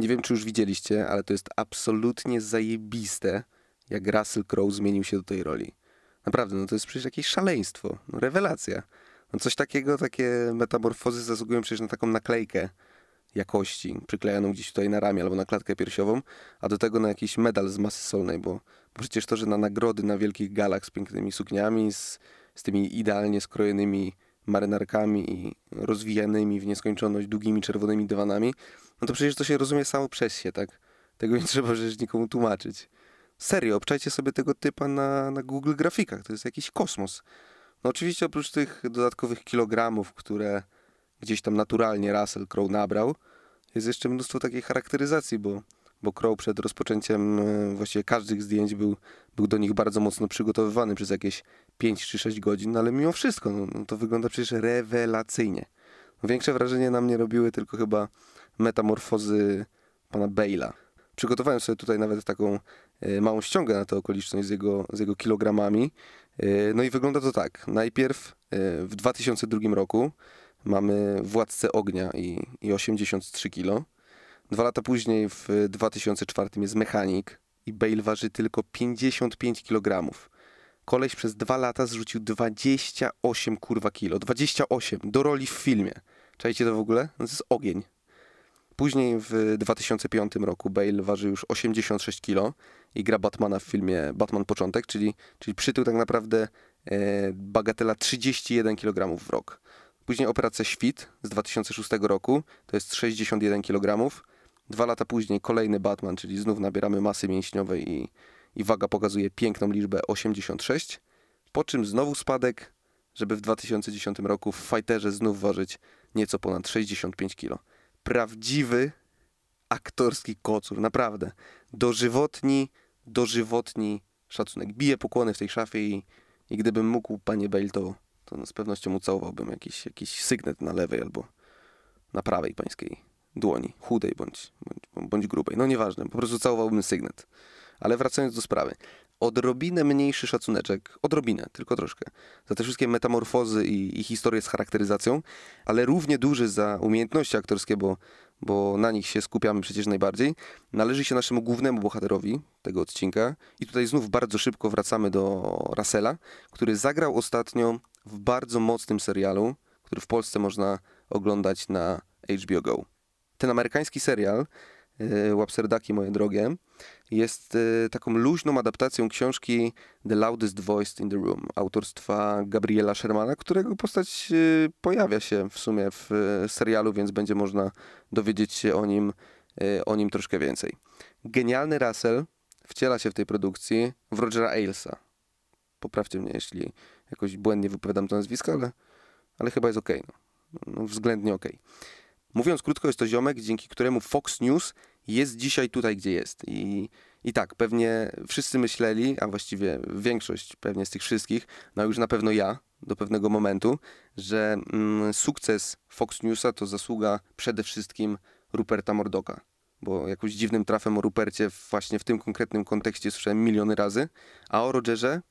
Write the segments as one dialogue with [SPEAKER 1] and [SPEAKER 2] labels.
[SPEAKER 1] Nie wiem, czy już widzieliście, ale to jest absolutnie zajebiste, jak Russell Crowe zmienił się do tej roli. Naprawdę, no to jest przecież jakieś szaleństwo, no rewelacja. No coś takiego, takie metamorfozy zasługują przecież na taką naklejkę jakości, przyklejoną gdzieś tutaj na ramię albo na klatkę piersiową, a do tego na jakiś medal z masy solnej, bo przecież to, że na nagrody na wielkich galach z pięknymi sukniami, z, z tymi idealnie skrojonymi marynarkami i rozwijanymi w nieskończoność długimi czerwonymi dywanami, no to przecież to się rozumie samo przez się, tak? Tego nie trzeba przecież nikomu tłumaczyć. Serio, obczajcie sobie tego typa na, na Google Grafikach, to jest jakiś kosmos. No oczywiście oprócz tych dodatkowych kilogramów, które gdzieś tam naturalnie Russell Crowe nabrał, jest jeszcze mnóstwo takiej charakteryzacji, bo, bo Crowe przed rozpoczęciem e, właściwie każdych zdjęć był, był do nich bardzo mocno przygotowywany przez jakieś 5 czy 6 godzin, no ale mimo wszystko no, no to wygląda przecież rewelacyjnie. Większe wrażenie na mnie robiły tylko chyba metamorfozy pana Bale'a. Przygotowałem sobie tutaj nawet taką e, małą ściągę na tę okoliczność z jego, z jego kilogramami. E, no i wygląda to tak. Najpierw w 2002 roku mamy Władcę Ognia i, i 83 kg. Dwa lata później, w 2004 jest Mechanik i Bale waży tylko 55 kg. Koleś przez dwa lata zrzucił 28 kurwa kilo. 28 do roli w filmie. Czajcie to w ogóle? No to jest ogień. Później w 2005 roku Bale waży już 86 kg i gra Batmana w filmie Batman Początek, czyli, czyli przytył tak naprawdę e, bagatela 31 kg w rok. Później operacja Świt z 2006 roku, to jest 61 kg. Dwa lata później kolejny Batman, czyli znów nabieramy masy mięśniowej i, i waga pokazuje piękną liczbę 86. Po czym znowu spadek, żeby w 2010 roku w Fighterze znów ważyć nieco ponad 65 kg. Prawdziwy aktorski kocur, naprawdę. Dożywotni, dożywotni szacunek. Bije pokłony w tej szafie i, i gdybym mógł, panie Bale, to to z pewnością ucałowałbym jakiś, jakiś sygnet na lewej albo na prawej pańskiej dłoni, chudej bądź, bądź, bądź grubej. No nieważne, po prostu całowałbym sygnet. Ale wracając do sprawy. Odrobinę mniejszy szacuneczek, odrobinę, tylko troszkę, za te wszystkie metamorfozy i, i z charakteryzacją, ale równie duży za umiejętności aktorskie, bo, bo na nich się skupiamy przecież najbardziej, należy się naszemu głównemu bohaterowi tego odcinka. I tutaj znów bardzo szybko wracamy do Russella, który zagrał ostatnio w bardzo mocnym serialu, który w Polsce można oglądać na HBO Go. Ten amerykański serial, e, Łapserdaki moje drogie, jest e, taką luźną adaptacją książki The Loudest Voice in the Room autorstwa Gabriela Shermana, którego postać e, pojawia się w sumie w serialu, więc będzie można dowiedzieć się o nim, o nim troszkę więcej. Genialny Russell wciela się w tej produkcji w Rogera Ailesa. Poprawcie mnie, jeśli jakoś błędnie wypowiadam to nazwisko, ale, ale chyba jest ok. No. no względnie ok. Mówiąc krótko, jest to ziomek, dzięki któremu Fox News jest dzisiaj tutaj, gdzie jest. I, I tak, pewnie wszyscy myśleli, a właściwie większość pewnie z tych wszystkich, no już na pewno ja, do pewnego momentu, że mm, sukces Fox Newsa to zasługa przede wszystkim Ruperta Mordoka. Bo jakimś dziwnym trafem o Rupercie właśnie w tym konkretnym kontekście słyszałem miliony razy, a o Rogerze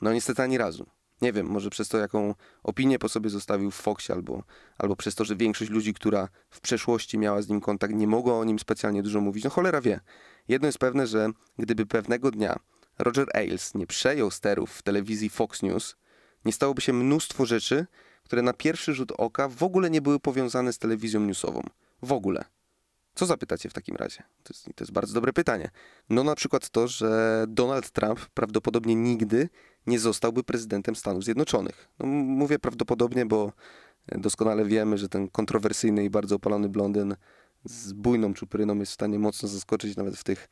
[SPEAKER 1] no niestety ani razu. Nie wiem, może przez to, jaką opinię po sobie zostawił w Foxie, albo, albo przez to, że większość ludzi, która w przeszłości miała z nim kontakt, nie mogła o nim specjalnie dużo mówić. No cholera wie. Jedno jest pewne, że gdyby pewnego dnia Roger Ailes nie przejął sterów w telewizji Fox News, nie stałoby się mnóstwo rzeczy, które na pierwszy rzut oka w ogóle nie były powiązane z telewizją newsową. W ogóle. Co zapytacie w takim razie? To jest, to jest bardzo dobre pytanie. No na przykład to, że Donald Trump prawdopodobnie nigdy nie zostałby prezydentem Stanów Zjednoczonych. No, mówię prawdopodobnie, bo doskonale wiemy, że ten kontrowersyjny i bardzo opalony blondyn z bujną czupryną jest w stanie mocno zaskoczyć nawet w tych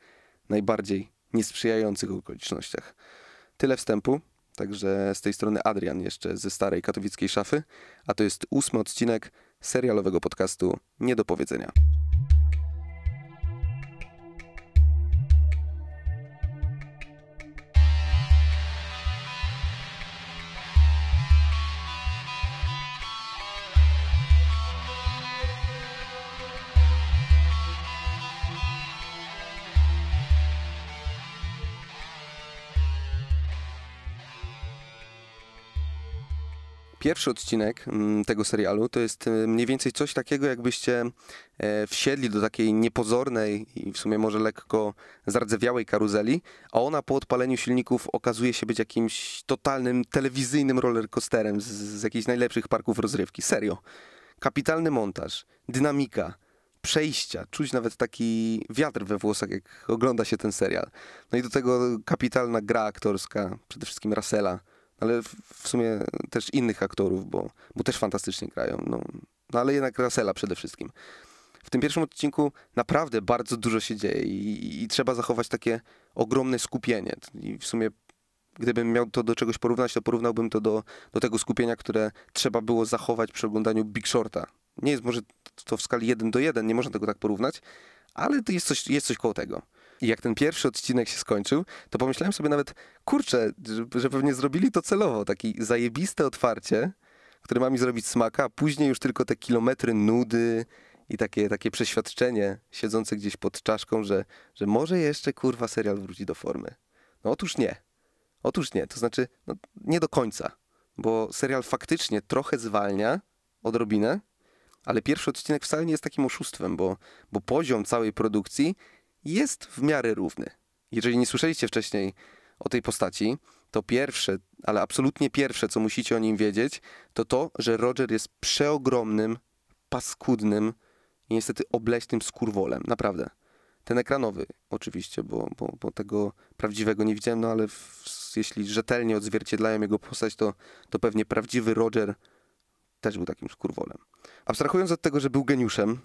[SPEAKER 1] najbardziej niesprzyjających okolicznościach. Tyle wstępu. Także z tej strony Adrian jeszcze ze starej katowickiej szafy, a to jest ósmy odcinek serialowego podcastu Nie do powiedzenia. Pierwszy odcinek mm, tego serialu to jest y, mniej więcej coś takiego, jakbyście e, wsiedli do takiej niepozornej i w sumie może lekko zardzewiałej karuzeli, a ona po odpaleniu silników okazuje się być jakimś totalnym telewizyjnym rollercoasterem z, z jakichś najlepszych parków rozrywki. Serio. Kapitalny montaż, dynamika, przejścia, czuć nawet taki wiatr we włosach, jak ogląda się ten serial. No i do tego kapitalna gra aktorska, przede wszystkim Russella, ale w sumie też innych aktorów, bo, bo też fantastycznie grają. No, no ale jednak Russella przede wszystkim. W tym pierwszym odcinku naprawdę bardzo dużo się dzieje i, i, trzeba zachować takie ogromne skupienie. I w sumie gdybym miał to do czegoś porównać, to porównałbym to do, do tego skupienia, które trzeba było zachować przy oglądaniu Big Shorta. Nie jest może to w skali 1 do 1, nie można tego tak porównać, ale to jest coś, jest coś koło tego. I jak ten pierwszy odcinek się skończył, to pomyślałem sobie nawet, kurczę, że, że pewnie zrobili to celowo, takie zajebiste otwarcie, które ma mi zrobić smaka, a później już tylko te kilometry nudy i takie, takie przeświadczenie siedzące gdzieś pod czaszką, że, że może jeszcze kurwa serial wróci do formy. No otóż nie. Otóż nie, to znaczy no, nie do końca, bo serial faktycznie trochę zwalnia odrobinę, ale pierwszy odcinek wcale nie jest takim oszustwem, bo, bo poziom całej produkcji jest w miarę równy. Jeżeli nie słyszeliście wcześniej o tej postaci, to pierwsze, ale absolutnie pierwsze, co musicie o nim wiedzieć, to to, że Roger jest przeogromnym, paskudnym i niestety obleśnym skurwolem. Naprawdę. Ten ekranowy oczywiście, bo, bo, bo tego prawdziwego nie widziałem, no ale w, jeśli rzetelnie odzwierciedlają jego postać, to, to pewnie prawdziwy Roger też był takim skurwolem. Abstrahując od tego, że był geniuszem,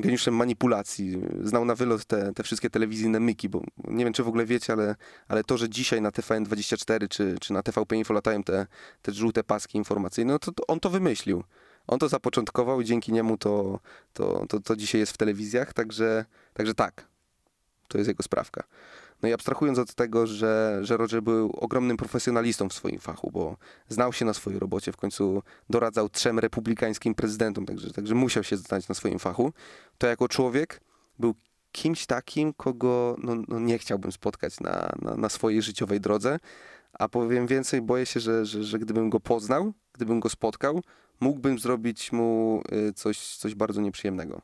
[SPEAKER 1] geniuszem manipulacji, znał na wylot te, te wszystkie telewizyjne myki, bo nie wiem, czy w ogóle wiecie, ale, ale to, że dzisiaj na TVN24 czy, czy na TVP Info latają te, te żółte paski informacyjne, no to, to on to wymyślił. On to zapoczątkował i dzięki niemu to, to, to, to dzisiaj jest w telewizjach, także, także tak, to jest jego sprawka. No i abstrahując od tego, że, że Roger był ogromnym profesjonalistą w swoim fachu, bo znał się na swojej robocie, w końcu doradzał trzem republikańskim prezydentom, także, także musiał się znać na swoim fachu, to jako człowiek był kimś takim, kogo no, no nie chciałbym spotkać na, na, na, swojej życiowej drodze, a powiem więcej, boję się, że, że, że gdybym go poznał, gdybym go spotkał, mógłbym zrobić mu y, coś, coś bardzo nieprzyjemnego.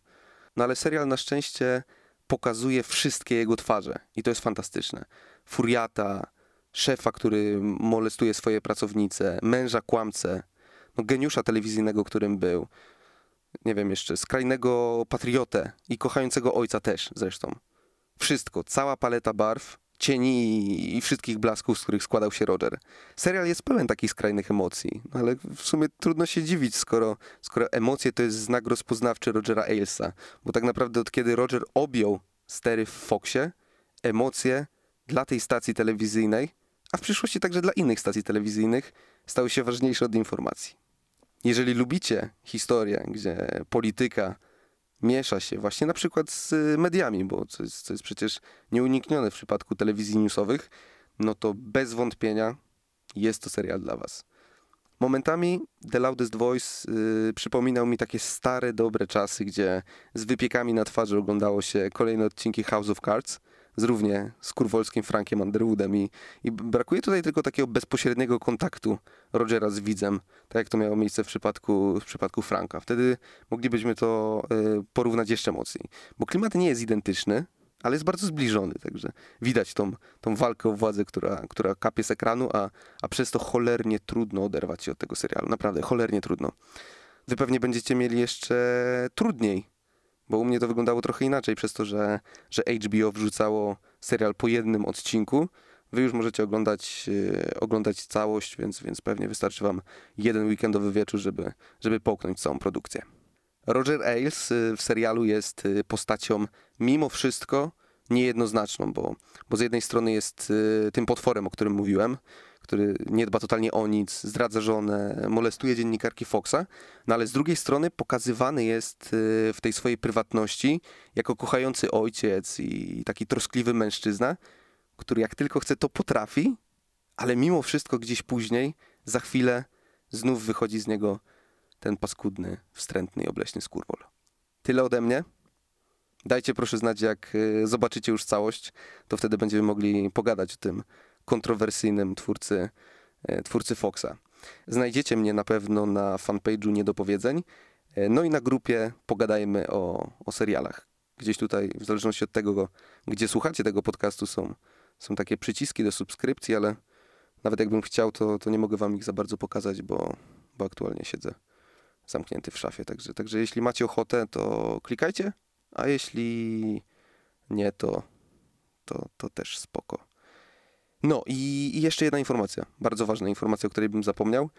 [SPEAKER 1] No ale serial na szczęście pokazuje wszystkie jego twarze i to jest fantastyczne. Furiata, szefa, który molestuje swoje pracownice, męża kłamcę, no geniusza telewizyjnego, którym był. Nie wiem jeszcze, skrajnego patriotę i kochającego ojca też zresztą. Wszystko, cała paleta barw, cieni i wszystkich blasków, z których składał się Roger. Serial jest pełen takich skrajnych emocji, ale w sumie trudno się dziwić, skoro, skoro emocje to jest znak rozpoznawczy Rogera Ailesa, bo tak naprawdę od kiedy Roger objął stery w Foxie, emocje dla tej stacji telewizyjnej, a w przyszłości także dla innych stacji telewizyjnych stały się ważniejsze od informacji. Jeżeli lubicie historię, gdzie polityka miesza się właśnie na przykład z mediami, bo co jest, co jest przecież nieuniknione w przypadku telewizji newsowych, no to bez wątpienia jest to serial dla was. Momentami The Loudest Voice yy, przypominał mi takie stare, dobre czasy, gdzie z wypiekami na twarzy oglądało się kolejne odcinki House of Cards z równie Frankiem Underwoodem i, i brakuje tutaj tylko takiego bezpośredniego kontaktu Rogera z widzem, tak jak to miało miejsce w przypadku, w przypadku Franka. Wtedy moglibyśmy to y, porównać jeszcze mocniej, bo klimat nie jest identyczny, ale jest bardzo zbliżony, także widać tą, tą walkę o władzę, która, która kapie z ekranu, a, a przez to cholernie trudno oderwać się od tego serialu. Naprawdę, cholernie trudno. Wy pewnie będziecie mieli jeszcze trudniej, bo u mnie to wyglądało trochę inaczej, przez to, że, że HBO wrzucało serial po jednym odcinku. Wy już możecie oglądać, yy, oglądać całość, więc, więc pewnie wystarczy wam jeden weekendowy wieczór, żeby, żeby połknąć całą produkcję. Roger Ailes y, w serialu jest y, postacią mimo wszystko niejednoznaczną, bo, bo z jednej strony jest y, tym potworem, o którym mówiłem, który nie dba totalnie o nic, zdradza żonę, molestuje dziennikarki Foxa, no ale z drugiej strony pokazywany jest w tej swojej prywatności jako kochający ojciec i taki troskliwy mężczyzna, który jak tylko chce, to potrafi, ale mimo wszystko gdzieś później, za chwilę znów wychodzi z niego ten paskudny, wstrętny i obleśny skurwol. Tyle ode mnie. Dajcie proszę znać, jak y, zobaczycie już całość, to wtedy będziemy mogli pogadać o tym kontrowersyjnym twórcy, y, twórcy Foxa. Znajdziecie mnie na pewno na fanpage'u Niedopowiedzeń, e, no i na grupie Pogadajmy o, o serialach. Gdzieś tutaj, w zależności od tego, gdzie słuchacie tego podcastu, są, są takie przyciski do subskrypcji, ale nawet jakbym chciał, to, to nie mogę wam ich za bardzo pokazać, bo, bo aktualnie siedzę zamknięty w szafie. Także, także jeśli macie ochotę, to klikajcie, a jeśli nie, to, to, to też spoko. No i, i jeszcze jedna informacja, bardzo ważna informacja, o której bym zapomniał.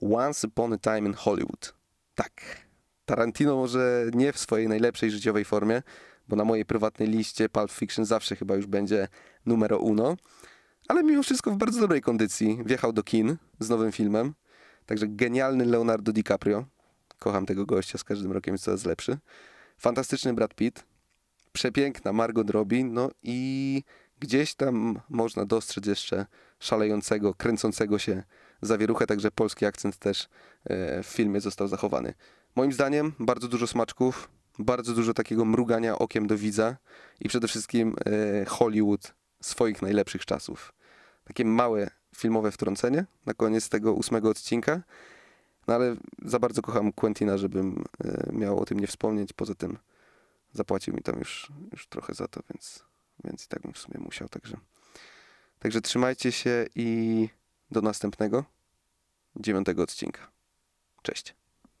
[SPEAKER 1] Once Upon a Time in Hollywood. Tak, Tarantino może nie w swojej najlepszej życiowej formie, bo na mojej prywatnej liście Pulp Fiction zawsze chyba już będzie numero uno, ale mimo wszystko w bardzo dobrej kondycji. Wjechał do kin z nowym filmem, także genialny Leonardo DiCaprio. Kocham tego gościa, z każdym rokiem jest coraz lepszy. Fantastyczny Brad Pitt, przepiękna Margot Robbie, no i gdzieś tam można dostrzec jeszcze szalejącego, kręcącego się zawieruchę, także polski akcent też e, w filmie został zachowany. Moim zdaniem bardzo dużo smaczków, bardzo dużo takiego mrugania okiem do widza i przede wszystkim e, Hollywood swoich najlepszych czasów. Takie małe filmowe wtrącenie na koniec tego ósmego odcinka, no ale za bardzo kocham Quentina, żebym e, miał o tym nie wspomnieć. Poza tym zapłacił mi tam już, już trochę za to, więc, więc i tak bym w sumie musiał. Także, także trzymajcie się i do następnego, dziewiątego odcinka. Cześć.